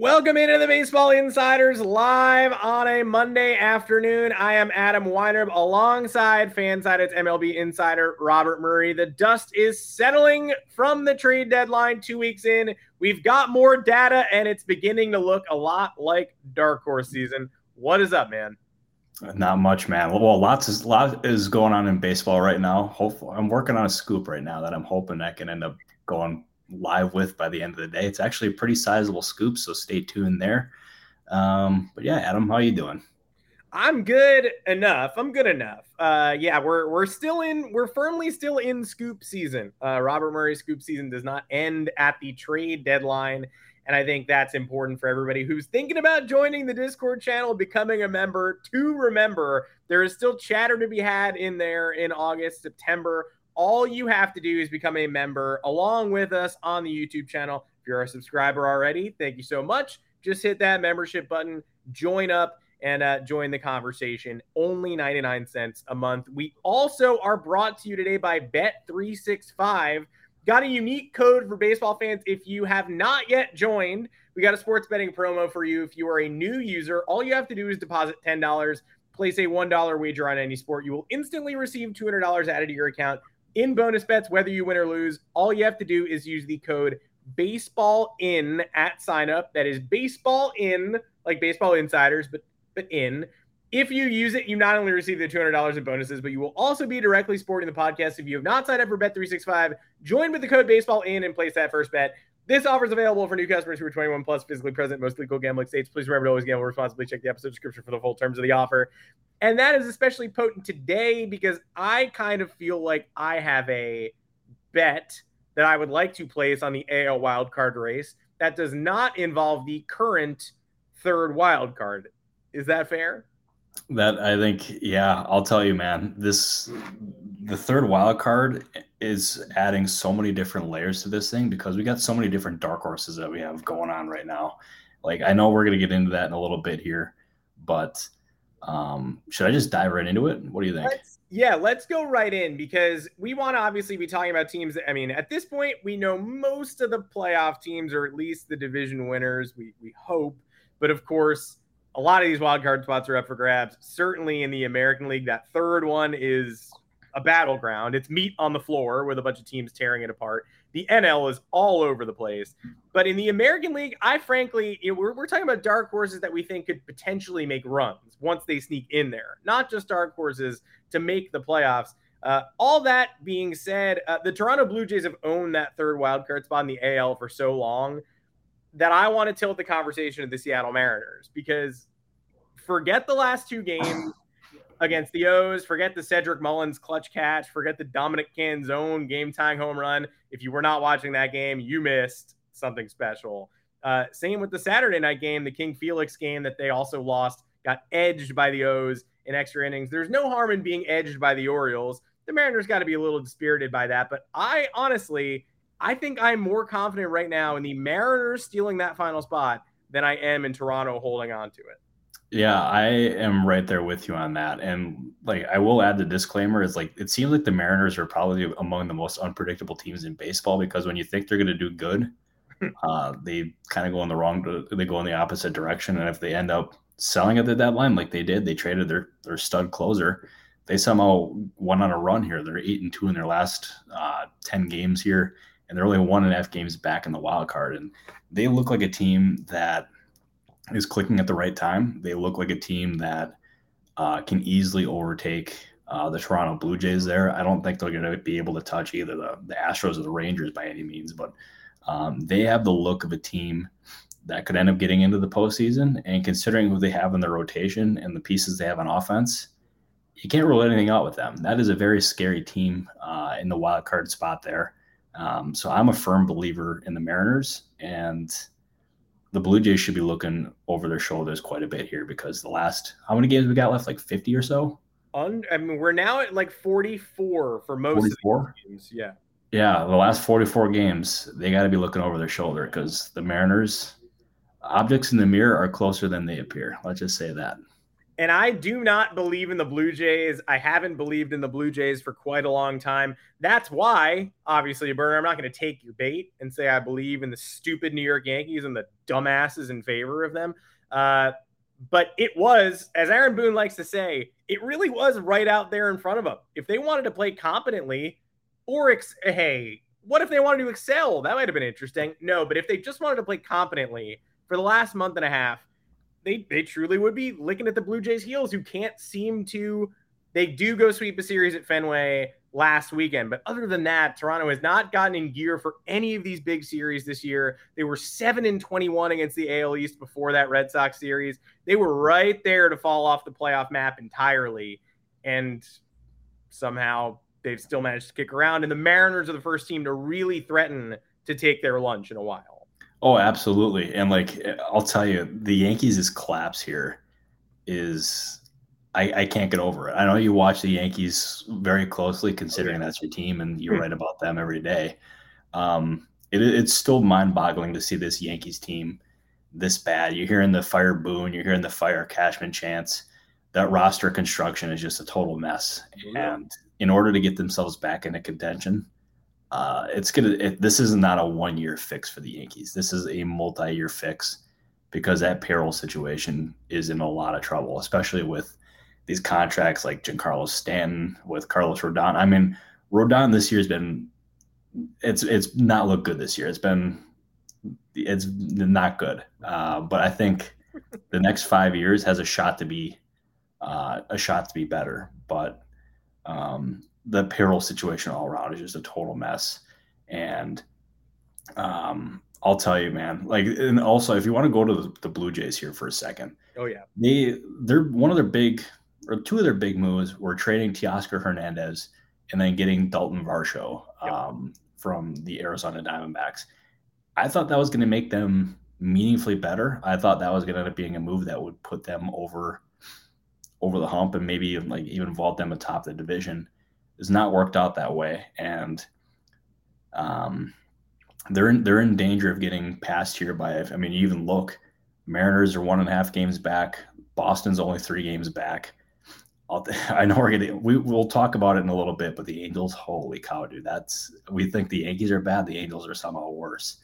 Welcome into the Baseball Insiders live on a Monday afternoon. I am Adam Weinrib alongside Fansided's MLB insider Robert Murray. The dust is settling from the trade deadline two weeks in. We've got more data and it's beginning to look a lot like dark horse season. What is up, man? Not much, man. Well, lots is lot is going on in baseball right now. Hopefully, I'm working on a scoop right now that I'm hoping I can end up going live with by the end of the day. It's actually a pretty sizable scoop, so stay tuned there. Um, but yeah, Adam, how are you doing? I'm good enough. I'm good enough. Uh, yeah, we're we're still in. We're firmly still in scoop season. Uh, Robert Murray scoop season does not end at the trade deadline, and I think that's important for everybody who's thinking about joining the Discord channel, becoming a member. To remember, there is still chatter to be had in there in August, September all you have to do is become a member along with us on the YouTube channel. If you're a subscriber already, thank you so much. Just hit that membership button, join up, and uh, join the conversation. Only 99 cents a month. We also are brought to you today by Bet365. Got a unique code for baseball fans if you have not yet joined. We got a sports betting promo for you. If you are a new user, all you have to do is deposit $10, place a $1 wager on any sport. You will instantly receive $200 added to your account in bonus bets, whether you win or lose, all you have to do is use the code baseball in at sign up. That is baseball in, like baseball insiders, but but in. If you use it, you not only receive the $200 in bonuses, but you will also be directly supporting the podcast. If you have not signed up for Bet365, join with the code baseball in and place that first bet. This offer is available for new customers who are 21 plus, physically present, most legal gambling states. Please remember to always gamble responsibly. Check the episode description for the full terms of the offer. And that is especially potent today because I kind of feel like I have a bet that I would like to place on the AL wildcard race that does not involve the current third wild card. Is that fair? That I think, yeah, I'll tell you, man. This the third wild card is adding so many different layers to this thing because we got so many different dark horses that we have going on right now. Like I know we're gonna get into that in a little bit here, but um, should I just dive right into it? What do you think? Let's, yeah, let's go right in because we want to obviously be talking about teams. That, I mean, at this point, we know most of the playoff teams, or at least the division winners. We we hope, but of course, a lot of these wild card spots are up for grabs. Certainly in the American League, that third one is a battleground. It's meat on the floor with a bunch of teams tearing it apart. The NL is all over the place. But in the American League, I frankly, you know, we're, we're talking about dark horses that we think could potentially make runs once they sneak in there, not just dark horses to make the playoffs. Uh, all that being said, uh, the Toronto Blue Jays have owned that third wildcard spot in the AL for so long that I want to tilt the conversation to the Seattle Mariners because forget the last two games against the O's. Forget the Cedric Mullins clutch catch. Forget the Dominic Canzone game tying home run. If you were not watching that game, you missed something special. Uh, same with the Saturday night game, the King Felix game that they also lost, got edged by the O's in extra innings. There's no harm in being edged by the Orioles. The Mariners got to be a little dispirited by that. But I honestly, I think I'm more confident right now in the Mariners stealing that final spot than I am in Toronto holding on to it. Yeah, I am right there with you on that. And like I will add the disclaimer is like it seems like the Mariners are probably among the most unpredictable teams in baseball because when you think they're going to do good, uh, they kind of go in the wrong they go in the opposite direction and if they end up selling at the deadline like they did, they traded their their stud closer. They somehow went on a run here. They're 8 and 2 in their last uh, 10 games here and they're only one and a half games back in the wild card and they look like a team that is clicking at the right time. They look like a team that uh, can easily overtake uh, the Toronto Blue Jays there. I don't think they're going to be able to touch either the, the Astros or the Rangers by any means, but um, they have the look of a team that could end up getting into the postseason. And considering who they have in their rotation and the pieces they have on offense, you can't rule anything out with them. That is a very scary team uh, in the wild card spot there. Um, so I'm a firm believer in the Mariners and – the Blue Jays should be looking over their shoulders quite a bit here because the last how many games we got left? Like fifty or so. Un, I mean, we're now at like forty-four for most 44? of games. Yeah. Yeah, the last forty-four games, they got to be looking over their shoulder because the Mariners, objects in the mirror are closer than they appear. Let's just say that. And I do not believe in the Blue Jays. I haven't believed in the Blue Jays for quite a long time. That's why, obviously, Burner, I'm not going to take your bait and say I believe in the stupid New York Yankees and the dumbasses in favor of them. Uh, but it was, as Aaron Boone likes to say, it really was right out there in front of them. If they wanted to play competently, or ex- hey, what if they wanted to excel? That might have been interesting. No, but if they just wanted to play competently for the last month and a half, they they truly would be licking at the Blue Jays' heels, who can't seem to. They do go sweep a series at Fenway last weekend, but other than that, Toronto has not gotten in gear for any of these big series this year. They were seven and twenty-one against the AL East before that Red Sox series. They were right there to fall off the playoff map entirely, and somehow they've still managed to kick around. And the Mariners are the first team to really threaten to take their lunch in a while. Oh, absolutely. And like I'll tell you, the Yankees' collapse here is I, I can't get over it. I know you watch the Yankees very closely, considering that's your team, and you hmm. write about them every day. Um, it, it's still mind-boggling to see this Yankees team this bad. You're hearing the fire Boone, you're hearing the fire Cashman chants. That roster construction is just a total mess. And in order to get themselves back into contention, uh, it's gonna. It, this is not a one-year fix for the Yankees. This is a multi-year fix because that payroll situation is in a lot of trouble, especially with these contracts like Giancarlo Stanton with Carlos Rodon. I mean, Rodon this year has been it's it's not looked good this year. It's been it's not good. Uh, but I think the next five years has a shot to be uh, a shot to be better. But um, the payroll situation all around is just a total mess. And um, I'll tell you, man. Like, and also, if you want to go to the, the, Blue Jays here for a second, oh yeah, they they're one of their big or two of their big moves were trading Teoscar Hernandez and then getting Dalton Varsho um, yep. from the Arizona Diamondbacks. I thought that was going to make them meaningfully better. I thought that was going to end up being a move that would put them over over the hump and maybe like even vault them atop the division has not worked out that way, and um, they're in, they're in danger of getting passed here by. I mean, you even look, Mariners are one and a half games back. Boston's only three games back. i know we're gonna we will talk about it in a little bit, but the Angels, holy cow, dude, that's we think the Yankees are bad. The Angels are somehow worse.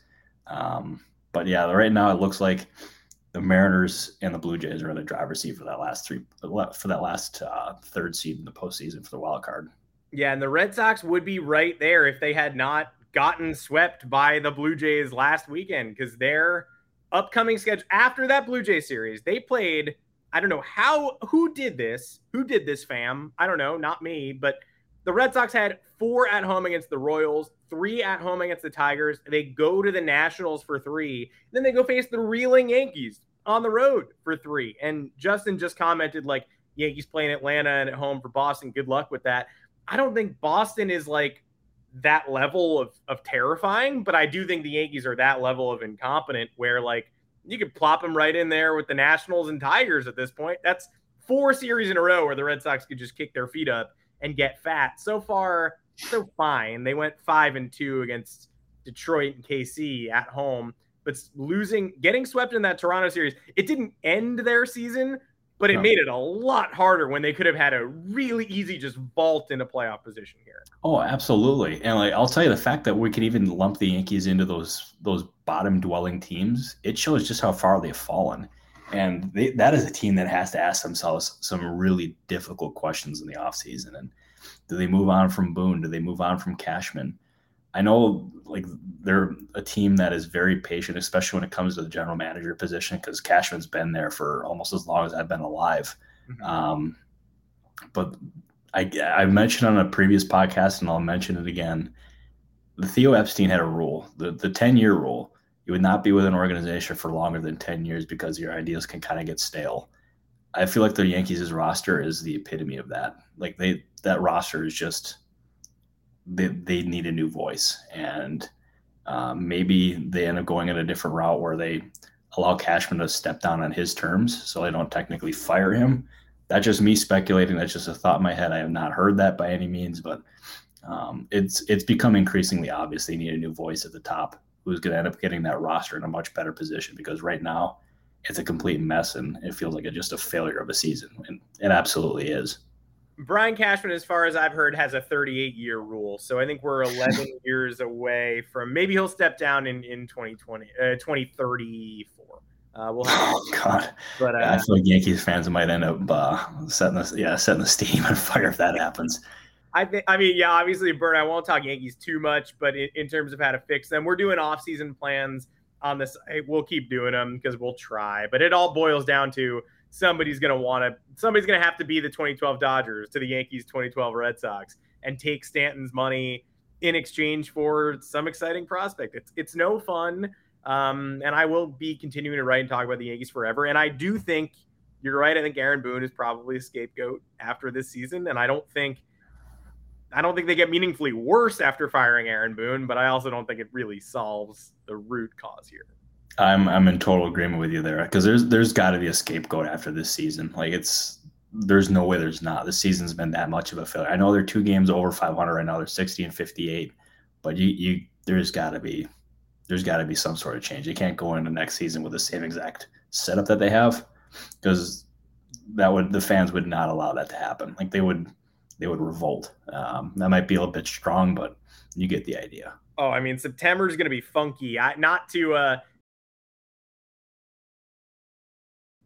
Um, but yeah, right now it looks like the Mariners and the Blue Jays are in the driver's seat for that last three for that last uh, third seed in the postseason for the wild card. Yeah, and the Red Sox would be right there if they had not gotten swept by the Blue Jays last weekend because their upcoming schedule after that Blue Jay series, they played. I don't know how who did this. Who did this, fam? I don't know, not me, but the Red Sox had four at home against the Royals, three at home against the Tigers. They go to the Nationals for three. Then they go face the reeling Yankees on the road for three. And Justin just commented like Yankees playing Atlanta and at home for Boston. Good luck with that. I don't think Boston is like that level of, of terrifying, but I do think the Yankees are that level of incompetent where like you could plop them right in there with the Nationals and Tigers at this point. That's four series in a row where the Red Sox could just kick their feet up and get fat. So far, so fine. They went five and two against Detroit and KC at home, but losing, getting swept in that Toronto series, it didn't end their season, but it no. made it a lot harder when they could have had a really easy just vault into a playoff position here. Oh, absolutely. And like I'll tell you the fact that we can even lump the Yankees into those those bottom dwelling teams, it shows just how far they've fallen. And they, that is a team that has to ask themselves some really difficult questions in the offseason. And do they move on from Boone? Do they move on from Cashman? I know like they're a team that is very patient, especially when it comes to the general manager position, because Cashman's been there for almost as long as I've been alive. Mm-hmm. Um, but I, I mentioned on a previous podcast, and I'll mention it again. The Theo Epstein had a rule, the the ten year rule. You would not be with an organization for longer than ten years because your ideas can kind of get stale. I feel like the Yankees' roster is the epitome of that. Like they that roster is just they, they need a new voice and um, maybe they end up going in a different route where they allow Cashman to step down on his terms so they don't technically fire him. That's just me speculating. That's just a thought in my head. I have not heard that by any means, but um, it's it's become increasingly obvious they need a new voice at the top who's going to end up getting that roster in a much better position because right now it's a complete mess and it feels like a, just a failure of a season. And it absolutely is. Brian Cashman, as far as I've heard, has a 38 year rule. So I think we're 11 years away from maybe he'll step down in, in 2020, uh, 2034. Uh, we'll have oh God, but uh, I feel like Yankees fans might end up uh, setting the yeah setting the steam on fire if that happens. I think I mean yeah, obviously Bert. I won't talk Yankees too much, but in, in terms of how to fix them, we're doing off season plans on this. We'll keep doing them because we'll try, but it all boils down to somebody's going to want to somebody's going to have to be the 2012 Dodgers to the Yankees 2012 Red Sox and take Stanton's money in exchange for some exciting prospect. It's it's no fun. Um, and I will be continuing to write and talk about the Yankees forever. And I do think you're right. I think Aaron Boone is probably a scapegoat after this season, and I don't think I don't think they get meaningfully worse after firing Aaron Boone, but I also don't think it really solves the root cause here. I'm I'm in total agreement with you there because there's there's got to be a scapegoat after this season. Like it's there's no way there's not. The season's been that much of a failure. I know they're two games over 500 right now. They're 60 and 58, but you you there's got to be there's got to be some sort of change. They can't go into next season with the same exact setup that they have because that would the fans would not allow that to happen. Like they would they would revolt. Um, that might be a little bit strong, but you get the idea. Oh, I mean September is going to be funky. I, not to uh,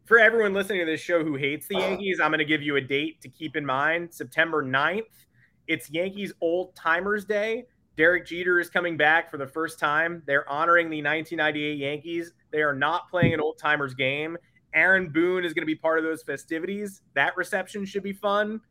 for everyone listening to this show who hates the uh. Yankees, I'm going to give you a date to keep in mind September 9th. It's Yankees Old Timers Day. Derek Jeter is coming back for the first time. They're honoring the 1998 Yankees. They are not playing an Old Timers game. Aaron Boone is going to be part of those festivities. That reception should be fun.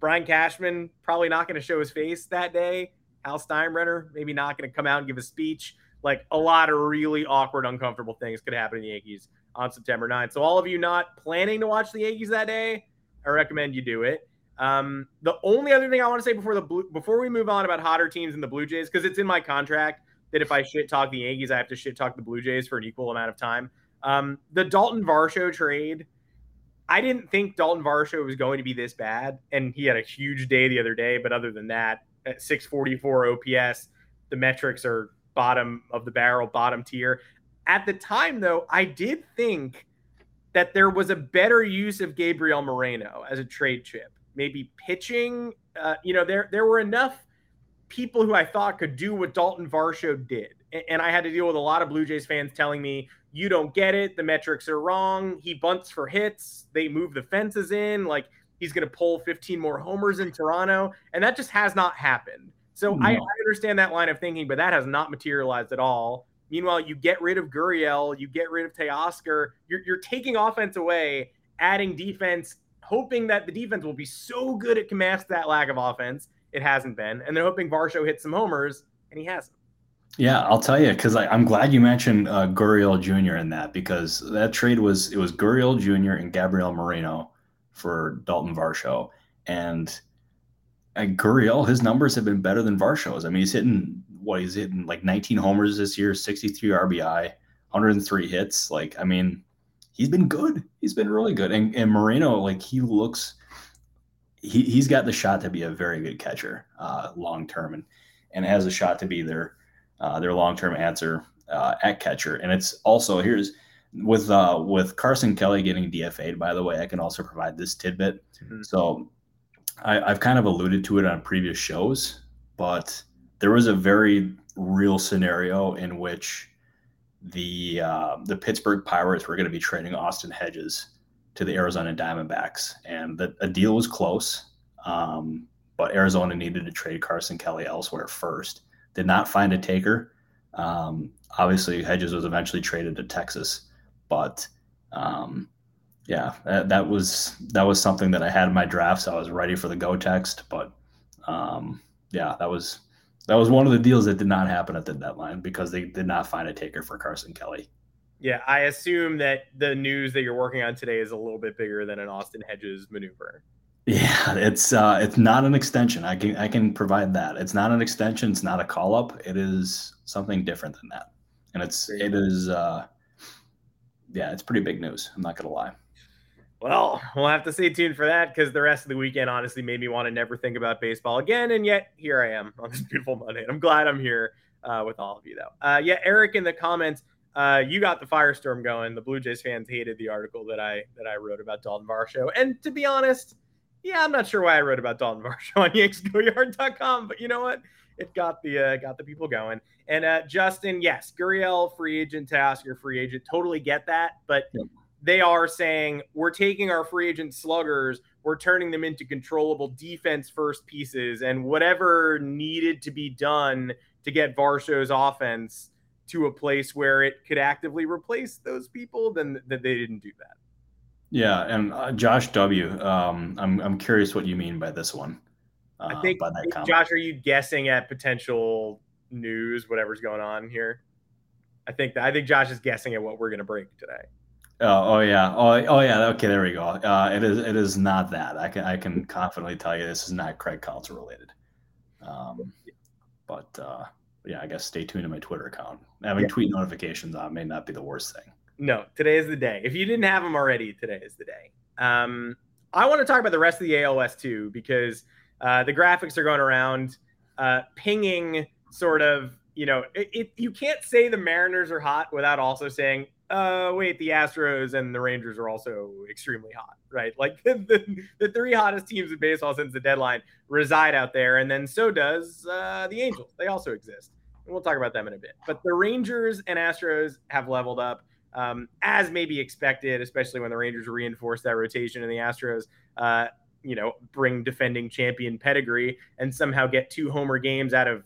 Brian Cashman probably not going to show his face that day. Hal Steinbrenner maybe not going to come out and give a speech. Like a lot of really awkward, uncomfortable things could happen in the Yankees on September 9th. So all of you not planning to watch the Yankees that day, I recommend you do it. Um, the only other thing I want to say before the blue, before we move on about hotter teams in the Blue Jays, because it's in my contract that if I shit talk the Yankees, I have to shit talk the Blue Jays for an equal amount of time. Um, the Dalton Varsho trade, I didn't think Dalton Varsho was going to be this bad, and he had a huge day the other day. But other than that, at 644 OPS, the metrics are bottom of the barrel, bottom tier. At the time, though, I did think that there was a better use of Gabriel Moreno as a trade chip. Maybe pitching. Uh, you know, there there were enough people who I thought could do what Dalton Varsho did, and I had to deal with a lot of Blue Jays fans telling me, "You don't get it. The metrics are wrong. He bunts for hits. They move the fences in. Like he's going to pull 15 more homers in Toronto," and that just has not happened. So no. I, I understand that line of thinking, but that has not materialized at all. Meanwhile, you get rid of Gurriel, you get rid of Teoscar. You're, you're taking offense away, adding defense, hoping that the defense will be so good it can mask that lack of offense. It hasn't been. And they're hoping Varsho hits some homers, and he hasn't. Yeah, I'll tell you because I'm glad you mentioned uh, Gurriel Jr. in that because that trade was it was Gurriel Jr. and Gabriel Moreno for Dalton Varsho, and and Gurriel his numbers have been better than Varsho's. I mean, he's hitting what he's hitting like 19 homers this year, 63 RBI, 103 hits. Like, I mean, he's been good. He's been really good. And, and Moreno, like, he looks, he, he's got the shot to be a very good catcher uh, long term and, and has a shot to be their, uh, their long term answer uh, at catcher. And it's also, here's, with uh with Carson Kelly getting DFA'd, by the way, I can also provide this tidbit. Mm-hmm. So I, I've kind of alluded to it on previous shows, but there was a very real scenario in which the uh, the Pittsburgh Pirates were going to be trading Austin Hedges to the Arizona Diamondbacks, and the, a deal was close. Um, but Arizona needed to trade Carson Kelly elsewhere first. Did not find a taker. Um, obviously, Hedges was eventually traded to Texas, but um, yeah, that, that, was that was something that I had in my draft, so I was ready for the go text. But um, yeah, that was that was one of the deals that did not happen at the deadline because they did not find a taker for Carson Kelly. Yeah, I assume that the news that you're working on today is a little bit bigger than an Austin Hedges maneuver. Yeah, it's uh, it's not an extension. I can I can provide that. It's not an extension. It's not a call up. It is something different than that, and it's it is uh, yeah, it's pretty big news. I'm not gonna lie. Well, we'll have to stay tuned for that because the rest of the weekend honestly made me want to never think about baseball again. And yet here I am on this beautiful Monday. And I'm glad I'm here uh, with all of you, though. Uh, yeah, Eric in the comments, uh, you got the firestorm going. The Blue Jays fans hated the article that I that I wrote about Dalton Varsho. And to be honest, yeah, I'm not sure why I wrote about Dalton Varsho on yanksgoyard.com, but you know what? It got the uh, got the people going. And uh, Justin, yes, Gurriel, free agent, Teoscar free agent, totally get that, but yep. They are saying we're taking our free agent sluggers, we're turning them into controllable defense first pieces, and whatever needed to be done to get Varsho's offense to a place where it could actively replace those people, then that they didn't do that. Yeah, and uh, Josh W. Um, I'm I'm curious what you mean by this one. Uh, I think, Josh, are you guessing at potential news, whatever's going on here? I think that I think Josh is guessing at what we're going to break today. Oh, oh yeah, oh, oh yeah. Okay, there we go. Uh, it is it is not that. I can I can confidently tell you this is not Craig Counsell related. Um, but uh, yeah, I guess stay tuned to my Twitter account. Having yeah. tweet notifications on may not be the worst thing. No, today is the day. If you didn't have them already, today is the day. Um, I want to talk about the rest of the ALS too because uh, the graphics are going around, uh, pinging sort of. You know, it, it, you can't say the Mariners are hot without also saying, uh, wait, the Astros and the Rangers are also extremely hot, right? Like the, the, the, three hottest teams in baseball since the deadline reside out there, and then so does uh, the Angels. They also exist, and we'll talk about them in a bit. But the Rangers and Astros have leveled up, um, as may be expected, especially when the Rangers reinforce that rotation and the Astros. Uh, you know, bring defending champion pedigree and somehow get two homer games out of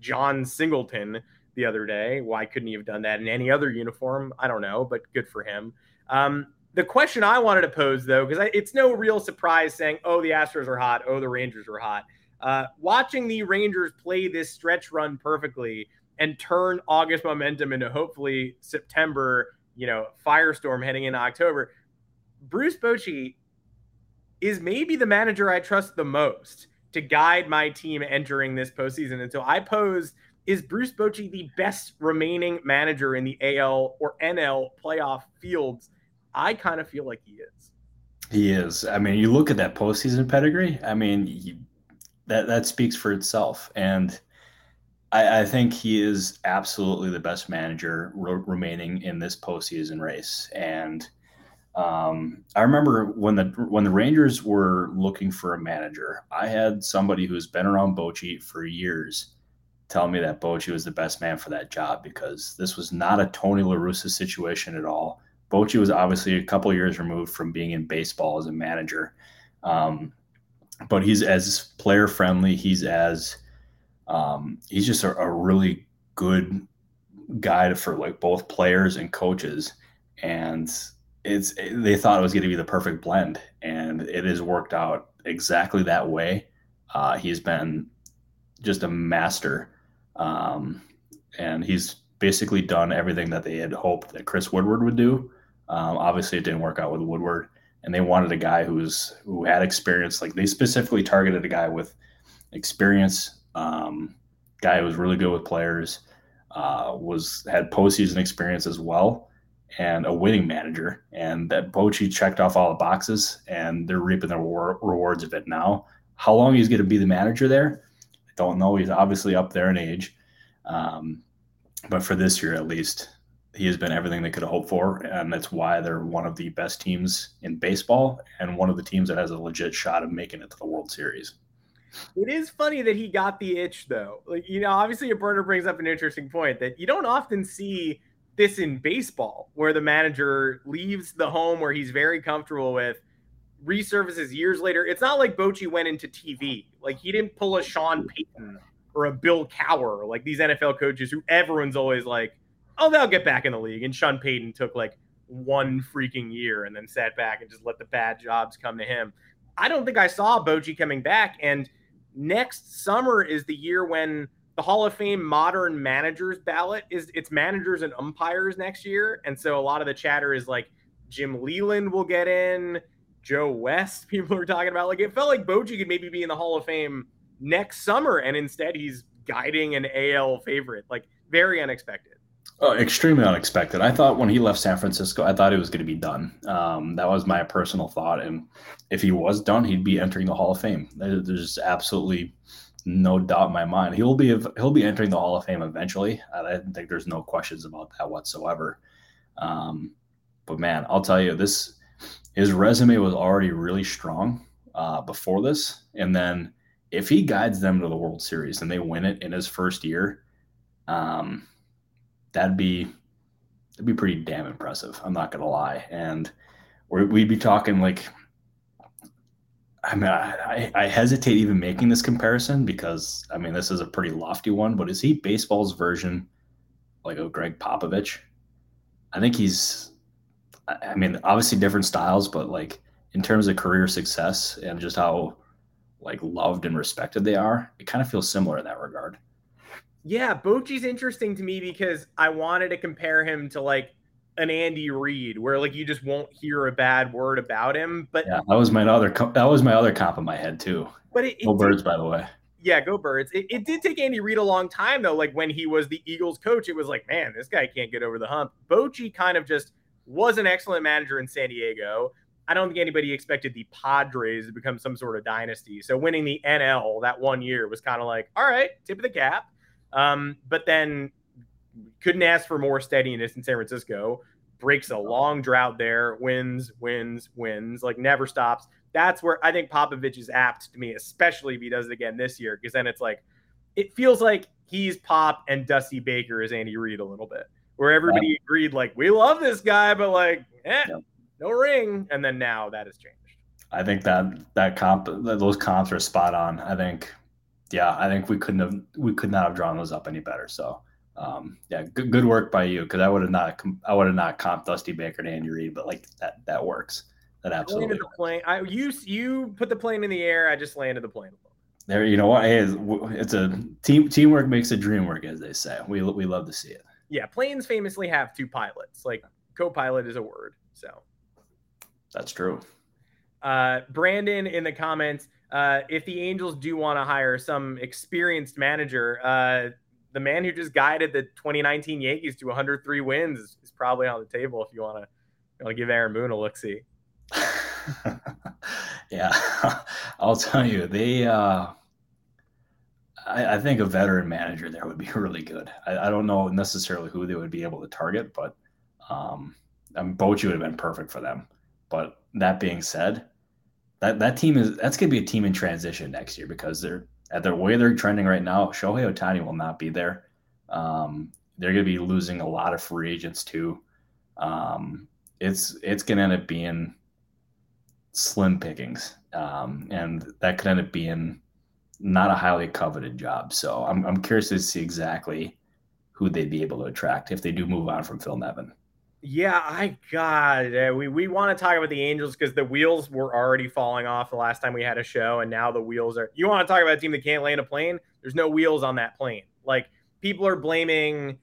Jon Singleton the other day. Why couldn't he have done that in any other uniform? I don't know, but good for him. Um, the question I wanted to pose, though, because it's no real surprise saying, oh, the Astros are hot, oh, the Rangers are hot. Uh, watching the Rangers play this stretch run perfectly and turn August momentum into hopefully September, you know, firestorm heading into October. Bruce Bochy is maybe the manager I trust the most to guide my team entering this postseason. And so I posed is Bruce Bochy the best remaining manager in the AL or NL playoff fields? I kind of feel like he is. He is. I mean, you look at that postseason pedigree. I mean, that that speaks for itself, and I, I, think he is absolutely the best manager re- remaining in this postseason race. And um, I remember when the when the Rangers were looking for a manager, I had somebody who's been around Bochy for years tell me that Bochy was the best man for that job because this was not a Tony La Russa situation at all. Bochy was obviously a couple years removed from being in baseball as a manager, um, but he's as player friendly. He's as um, he's just a, a, really good guy for like both players and coaches, and it's they thought it was going to be the perfect blend, and it has worked out exactly that way. Uh, he's been just a master um, and he's basically done everything that they had hoped that Chris Woodward would do. Um, obviously, it didn't work out with Woodward, and they wanted a guy who's who had experience. Like they specifically targeted a guy with experience, um, guy who was really good with players, uh, was had postseason experience as well, and a winning manager. And that Bochy checked off all the boxes, and they're reaping the rewards of it now. How long he's going to be the manager there? Don't know. He's obviously up there in age. Um, but for this year, at least, he has been everything they could have hoped for. And that's why they're one of the best teams in baseball and one of the teams that has a legit shot of making it to the World Series. It is funny that he got the itch, though. Like, you know, obviously, a burner brings up an interesting point that you don't often see this in baseball where the manager leaves the home where he's very comfortable with resurfaces years later. It's not like Bochy went into TV. Like he didn't pull a Sean Payton or a Bill Cowher, like these NFL coaches who everyone's always like, oh, they'll get back in the league. And Sean Payton took like one freaking year and then sat back and just let the bad jobs come to him. I don't think I saw Bochy coming back. And next summer is the year when the Hall of Fame modern managers ballot is it's managers and umpires next year. And so a lot of the chatter is like Jim Leyland will get in. Joe West, people are talking about. Like it felt like Bochy could maybe be in the Hall of Fame next summer, and instead he's guiding an AL favorite. Like very unexpected. Oh, extremely unexpected. I thought when he left San Francisco, I thought it was going to be done. Um, that was my personal thought, and if he was done, he'd be entering the Hall of Fame. There's absolutely no doubt in my mind. He'll be he'll be entering the Hall of Fame eventually. I think there's no questions about that whatsoever. Um, but man, I'll tell you this: his resume was already really strong uh, before this, and then if he guides them to the World Series and they win it in his first year, um, that'd be that'd be pretty damn impressive. I'm not gonna lie, and we'd be talking like I mean, I, I, hesitate even making this comparison because I mean this is a pretty lofty one, but is he baseball's version like a Gregg Popovich? I think he's. I mean, obviously different styles, but like in terms of career success and just how like loved and respected they are, it kind of feels similar in that regard. Yeah, Bochy's interesting to me because I wanted to compare him to like an Andy Reid, where like you just won't hear a bad word about him. But yeah, that was my other that was my other comp in my head too. But it, it birds, by the way. Yeah, go birds. It, it did take Andy Reid a long time though. Like when he was the Eagles coach, it was like, man, this guy can't get over the hump. Bochy kind of just was an excellent manager in San Diego. I don't think anybody expected the Padres to become some sort of dynasty. So winning the NL that one year was kind of like, all right, tip of the cap. Um, but then couldn't ask for more steadiness in San Francisco. Breaks a long drought there, wins, wins, wins, like never stops. That's where I think Popovich is apt to me, especially if he does it again this year, because then it's like it feels like he's Pop and Dusty Baker is Andy Reid a little bit, where everybody yeah. agreed like we love this guy, but like eh, yeah. no ring, and then now that has changed. I think that that comp those comps are spot on. I think yeah, I think we couldn't have we could not have drawn those up any better. So um, yeah, good, good work by you because I would have not I would have not comped Dusty Baker to Andy Reid, but like that that works. That absolutely. Landed the plane. I you you put the plane in the air. I just landed the plane. There, you know what? Hey, it's a team teamwork makes a dream work, as they say. We we love to see it. Yeah, planes famously have two pilots. Like co-pilot is a word, so that's true. Uh, Brandon in the comments, uh, if the Angels do want to hire some experienced manager, uh, the man who just guided the 2019 Yankees to 103 wins is, is probably on the table if you want to you want to give Aaron Boone a look see. yeah, I'll tell you, they. I, I, think a veteran manager there would be really good. I, I, don't know necessarily who they would be able to target, but um, I mean, Bochy would have been perfect for them. But that being said, that that team is that's going to be a team in transition next year because they're at the way they're trending right now. Shohei Ohtani will not be there. Um, they're going to be losing a lot of free agents too. Um, it's it's going to end up being slim pickings, um, and that could end up being not a highly coveted job. So I'm I'm curious to see exactly who they'd be able to attract if they do move on from Phil Nevin. Yeah, I God, uh, we we want to talk about the Angels because the wheels were already falling off the last time we had a show, and now the wheels are. You want to talk about a team that can't land a plane? There's no wheels on that plane. Like people are blaming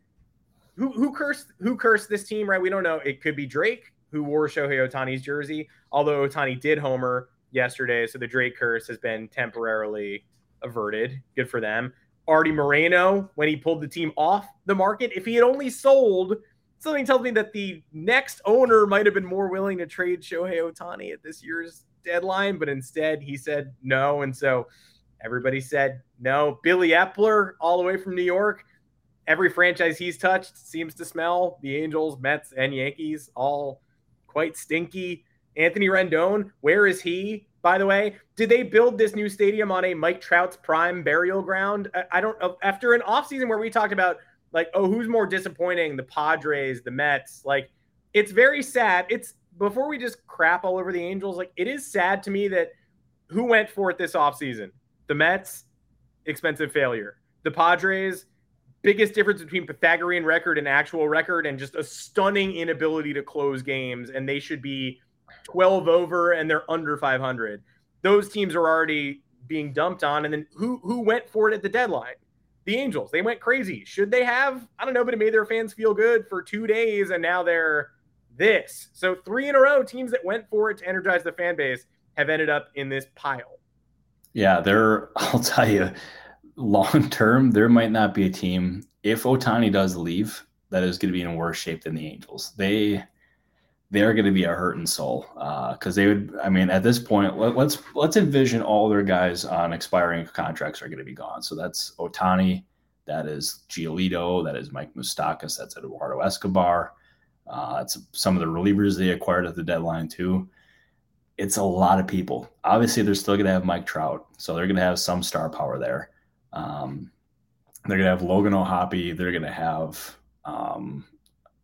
who who cursed who cursed this team, right? We don't know. It could be Drake who wore Shohei Ohtani's jersey, although Ohtani did homer yesterday, so the Drake curse has been temporarily averted. Good for them. Arte Moreno when he pulled the team off the market. If he had only sold something tells me that the next owner might have been more willing to trade Shohei Ohtani at this year's deadline, but instead he said no. And so everybody said no. Billy Eppler, all the way from New York, every franchise he's touched seems to smell the Angels, Mets, and Yankees, all quite stinky. Anthony Rendon, where is he? By the way, did they build this new stadium on a Mike Trout's prime burial ground? I don't know. After an offseason where we talked about like, oh, who's more disappointing? The Padres, the Mets. Like, it's very sad. It's before we just crap all over the Angels, like, it is sad to me that who went for it this offseason? The Mets, expensive failure. The Padres, biggest difference between Pythagorean record and actual record, and just a stunning inability to close games. And they should be 12 over and they're under 500. Those teams are already being dumped on. And then who who went for it at the deadline? the Angels. They went crazy. Should they have? I don't know, but it made their fans feel good for two days, and now they're this. So three in a row, teams that went for it to energize the fan base have ended up in this pile. Yeah, there. I'll tell you, long term, there might not be a team if Ohtani does leave that is going to be in worse shape than the Angels. They they're going to be a hurting soul because uh, they would. I mean, at this point, let, let's let's envision all their guys on expiring contracts are going to be gone. So that's Ohtani, that is Giolito, that is Mike Moustakas, that's Eduardo Escobar. Uh, it's some of the relievers they acquired at the deadline too. It's a lot of people. Obviously, they're still going to have Mike Trout, so they're going to have some star power there. Um, they're going to have Logan O'Hoppe. They're going to have. Um,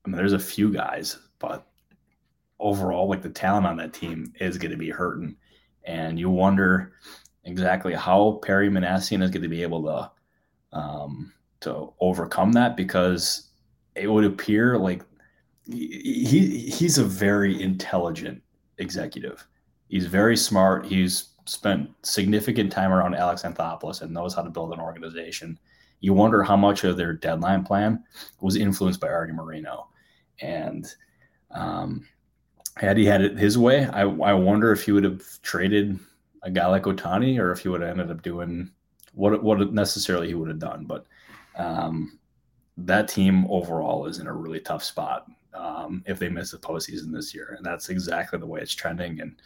I mean, there's a few guys, but overall, like the talent on that team is going to be hurting. And you wonder exactly how Perry Minasian is going to be able to um, to overcome that because it would appear like he he's a very intelligent executive. He's very smart. He's spent significant time around Alex Anthopoulos and knows how to build an organization. You wonder how much of their deadline plan was influenced by Arte Moreno. And um, had he had it his way, I, I wonder if he would have traded a guy like Ohtani or if he would have ended up doing what what necessarily he would have done. But um, that team overall is in a really tough spot um, if they miss the postseason this year, and that's exactly the way it's trending, and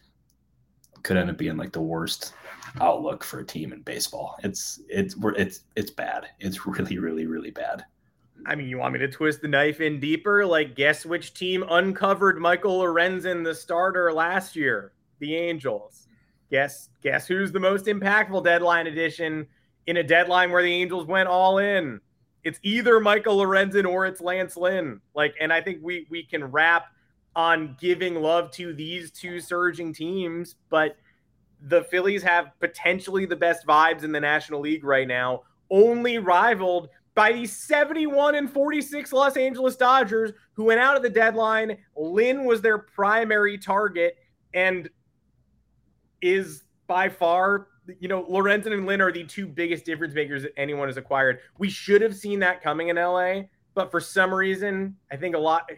could end up being like the worst outlook for a team in baseball. It's it's it's it's bad. It's really really really bad. I mean, you want me to twist the knife in deeper? Like, guess which team uncovered Michael Lorenzen, the starter last year? The Angels. Guess guess who's the most impactful deadline edition in a deadline where the Angels went all in? It's either Michael Lorenzen or it's Lance Lynn. Like, and I think we we can wrap on giving love to these two surging teams, but the Phillies have potentially the best vibes in the National League right now, only rivaled by the 71 and 46 Los Angeles Dodgers, who went out of the deadline. Lynn was their primary target and is by far, you know, Lorenzen and Lynn are the two biggest difference makers that anyone has acquired. We should have seen that coming in LA, but for some reason, I think a lot,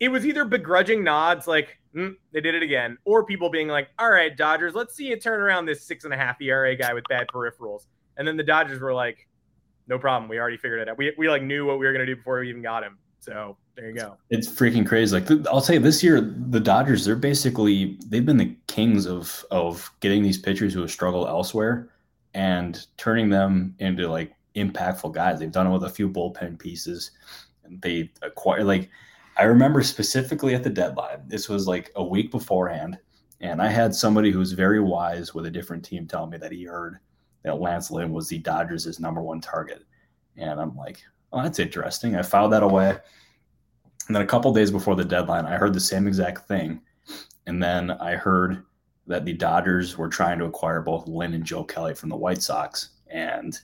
it was either begrudging nods, like, mm, they did it again, or people being like, all right, Dodgers, let's see you turn around this six and a half ERA guy with bad peripherals. And then the Dodgers were like, no problem. We already figured it out. We, we like knew what we were going to do before we even got him. So there you go. It's freaking crazy. Like I'll say this year, the Dodgers, they're basically, they've been the kings of, of getting these pitchers who have struggled elsewhere and turning them into like impactful guys. They've done it with a few bullpen pieces and they acquire like, I remember specifically at the deadline, this was like a week beforehand. And I had somebody who was very wise with a different team tell me that he heard that Lance Lynn was the Dodgers' number one target. And I'm like, oh, that's interesting. I filed that away. And then a couple days before the deadline, I heard the same exact thing. And then I heard that the Dodgers were trying to acquire both Lynn and Joe Kelly from the White Sox. And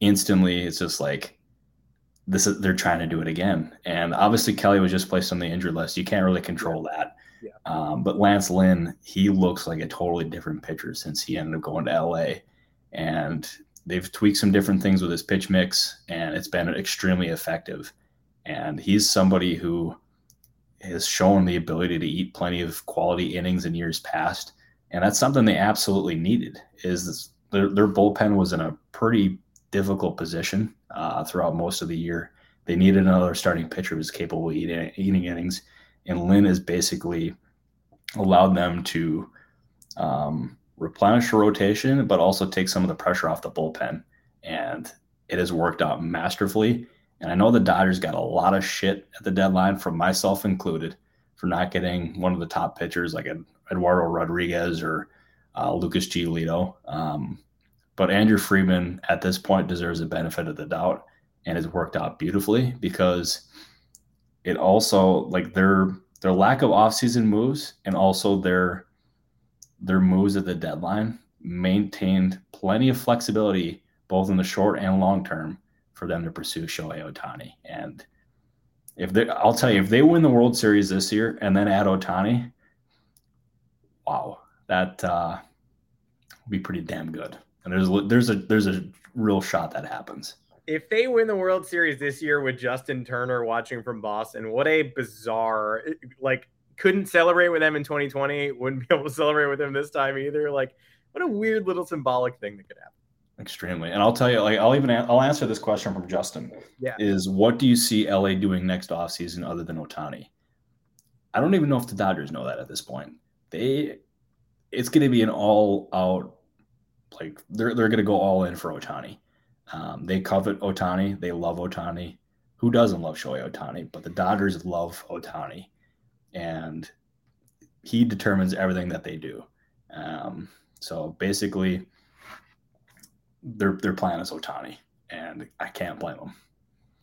instantly it's just like this is they're trying to do it again. And obviously Kelly was just placed on the injured list. You can't really control that. Yeah. Um, but Lance Lynn, he looks like a totally different pitcher since he ended up going to LA and they've tweaked some different things with his pitch mix, and it's been extremely effective. And he's somebody who has shown the ability to eat plenty of quality innings in years past, and that's something they absolutely needed. Is their, their bullpen was in a pretty difficult position uh, throughout most of the year. They needed another starting pitcher who was capable of eating, eating innings, and Lynn has basically allowed them to um, replenish the rotation, but also take some of the pressure off the bullpen. And it has worked out masterfully. And I know the Dodgers got a lot of shit at the deadline, from myself included, for not getting one of the top pitchers like Eduardo Rodriguez or uh, Lucas Giolito. Um, but Andrew Friedman at this point deserves the benefit of the doubt, and it's worked out beautifully because it also like their their lack of offseason moves and also their their moves at the deadline maintained plenty of flexibility both in the short and long term for them to pursue Shohei Ohtani. And if they, I'll tell you, if they win the World Series this year and then add Ohtani, wow, that uh, would be pretty damn good. And there's there's a there's a real shot that happens. If they win the World Series this year with Justin Turner watching from Boston, what a bizarre like couldn't celebrate with them in 2020, wouldn't be able to celebrate with them this time either. Like, what a weird little symbolic thing that could happen. Extremely. And I'll tell you, like, I'll even I'll answer this question from Justin. Yeah. Is what do you see LA doing next offseason other than Ohtani? I don't even know if the Dodgers know that at this point. They, it's going to be an all out, like they're they're going to go all in for Ohtani. Um, they covet Ohtani. They love Ohtani. Who doesn't love Shohei Ohtani? But the Dodgers love Ohtani, and he determines everything that they do. Um, so basically, their their plan is Ohtani, and I can't blame them.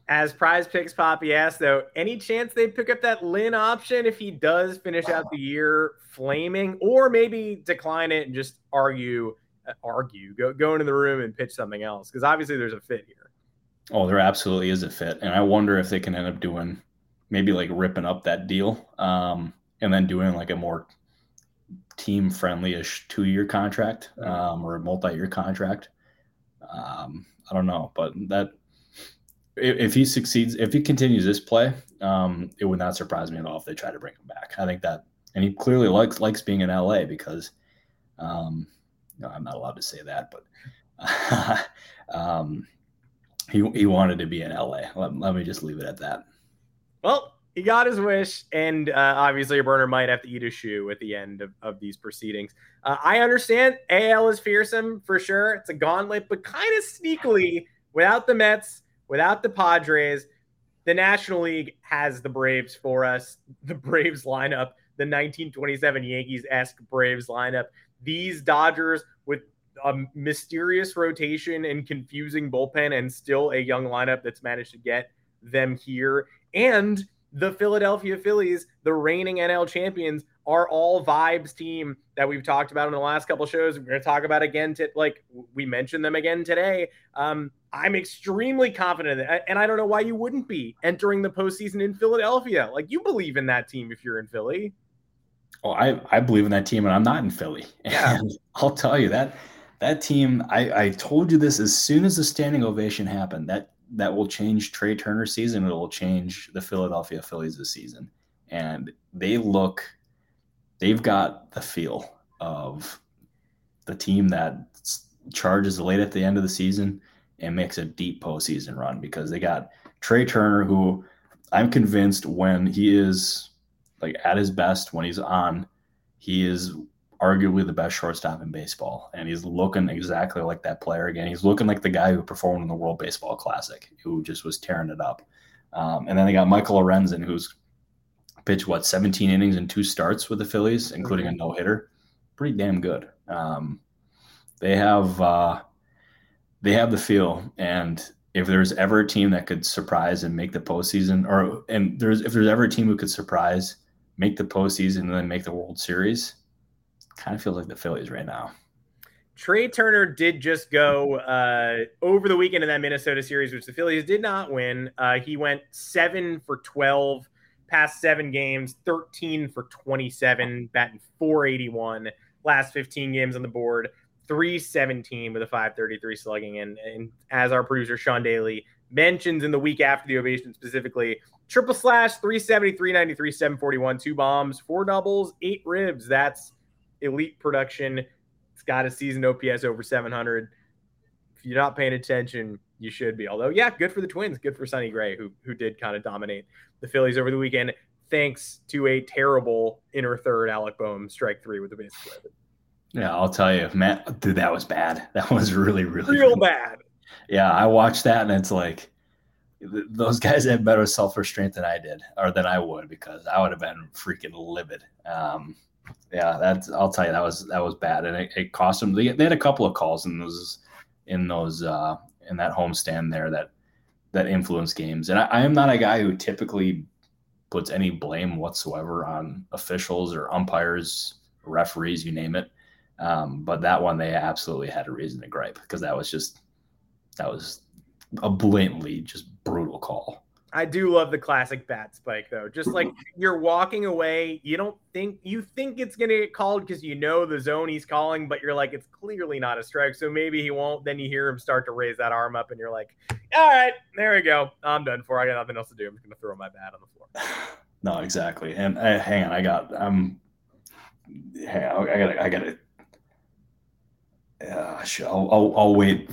As Prize Picks Poppy asked, though, any chance they pick up that Lynn option if he does finish out the year flaming, or maybe decline it and just argue, uh, argue, go go into the room and pitch something else? Because obviously there's a fit here. Oh, there absolutely is a fit, and I wonder if they can end up doing maybe like ripping up that deal, um, and then doing like a more team friendly-ish two-year contract um, or a multi-year contract. Um, I don't know, but that if he succeeds, if he continues this play, um, it would not surprise me at all if they try to bring him back. I think that, and he clearly likes likes being in LA because, um, no, I'm not allowed to say that, but um, he he wanted to be in LA. Let, let me just leave it at that. Well, he got his wish, and uh, obviously a burner might have to eat a shoe at the end of, of these proceedings. Uh, I understand AL is fearsome for sure. It's a gauntlet, but kind of sneakily, without the Mets, without the Padres, the National League has the Braves for us. The Braves lineup, the 1927 Yankees esque Braves lineup. These Dodgers with a mysterious rotation and confusing bullpen, and still a young lineup that's managed to get them here. And the Philadelphia Phillies, the reigning NL champions, are all vibes team that we've talked about in the last couple shows. We're going to talk about again. To, like we mentioned them again today. Um, I'm extremely confident, and I don't know why you wouldn't be entering the postseason in Philadelphia. Like you believe in that team if you're in Philly. Oh, I I believe in that team, and I'm not in Philly. Yeah. And I'll tell you that that team. I I told you this as soon as the standing ovation happened. That that will change Trey Turner's season. It will change the Philadelphia Phillies this season, and they look. They've got the feel of the team that charges late at the end of the season and makes a deep postseason run because they got Trey Turner, who I'm convinced when he is like at his best, when he's on, he is arguably the best shortstop in baseball. And he's looking exactly like that player again. He's looking like the guy who performed in the World Baseball Classic, who just was tearing it up. Um, and then they got Michael Lorenzen, who's pitched what 17 innings and two starts with the Phillies, including a no hitter. Pretty damn good. Um, they have uh, they have the feel, and if there's ever a team that could surprise and make the postseason, or and there's if there's ever a team who could surprise, make the postseason, and then make the World Series, kind of feels like the Phillies right now. Trey Turner did just go uh, over the weekend in that Minnesota series, which the Phillies did not win. Uh, he went seven for 12 past seven games, 13 for 27, batting 481, last 15 games on the board, 317 with a 533 slugging. And, and as our producer, Sean Daly, mentions in the week after the ovation specifically, triple slash 370, 393, 741, two bombs, four doubles, eight ribs. That's elite production. It's got a season OPS over 700. If you're not paying attention, you should be. Although, yeah, good for the Twins. Good for Sonny Gray, who who did kind of dominate the Phillies over the weekend, thanks to a terrible inner third Alec Bohm strike three with the base flip. Yeah, I'll tell you, man, dude, that was bad. That was really, really real bad. Yeah, I watched that and it's like those guys had better self restraint than I did, or than I would, because I would have been freaking livid. Um, yeah, that's I'll tell you that was that was bad, and it, it cost them. They, they, had a couple of calls in those in those uh, in that homestand there that that influence games. And I, I am not a guy who typically puts any blame whatsoever on officials or umpires, referees, you name it. Um, but that one they absolutely had a reason to gripe because that was just that was a blatantly just brutal call. I do love the classic bat spike though. Just like you're walking away, you don't think you think it's gonna get called because you know the zone he's calling, but you're like, it's clearly not a strike, so maybe he won't. Then you hear him start to raise that arm up, and you're like, all right, there we go. I'm done for. I got nothing else to do. I'm just gonna throw my bat on the floor. No, exactly. And uh, hang on, I got I'm. Hey, I gotta I gotta. Yeah, I'll, I'll, I'll wait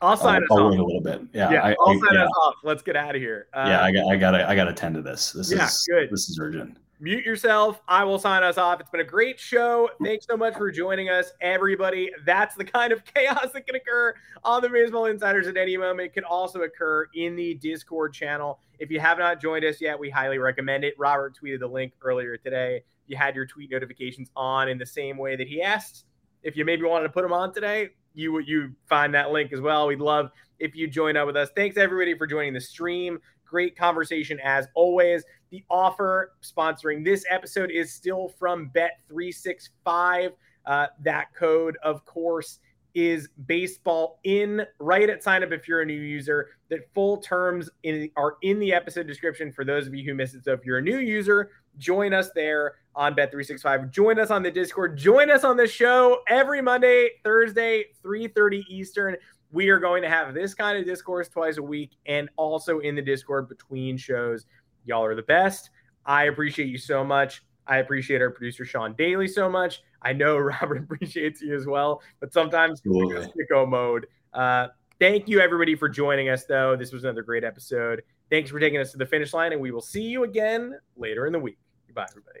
I'll sign I'll, us I'll off. wait a little bit. Yeah, yeah I, will sign yeah. us off. Let's get out of here. Uh, yeah, I got, I got, I got to tend to this. This yeah, is good. This is urgent. mute yourself. I will sign us off. It's been a great show. Thanks so much for joining us, everybody. That's the kind of chaos that can occur on the Baseball Insiders at any moment. It can also occur in the Discord channel. If you have not joined us yet, we highly recommend it. Robert tweeted the link earlier today. You had your tweet notifications on in the same way that he asked. If you maybe wanted to put them on today, you would you find that link as well. We'd love if you join up with us. Thanks everybody for joining the stream. Great conversation as always. The offer sponsoring this episode is still from Bet365. Uh, that code, of course, is BaseballIn right at sign up if you're a new user. That full terms in, are in the episode description for those of you who missed it. So if you're a new user, join us there on Bet365. Join us on the Discord. Join us on the show every Monday, Thursday, 3:30 Eastern we are going to have this kind of discourse twice a week and also in the Discord between shows. Y'all are the best. I appreciate you so much. I appreciate our producer Sean Daly so much. I know Robert appreciates you as well, but sometimes sicko mode. Uh, thank you everybody for joining us, though. This was another great episode. Thanks for taking us to the finish line, and we will see you again later in the week. Goodbye, everybody.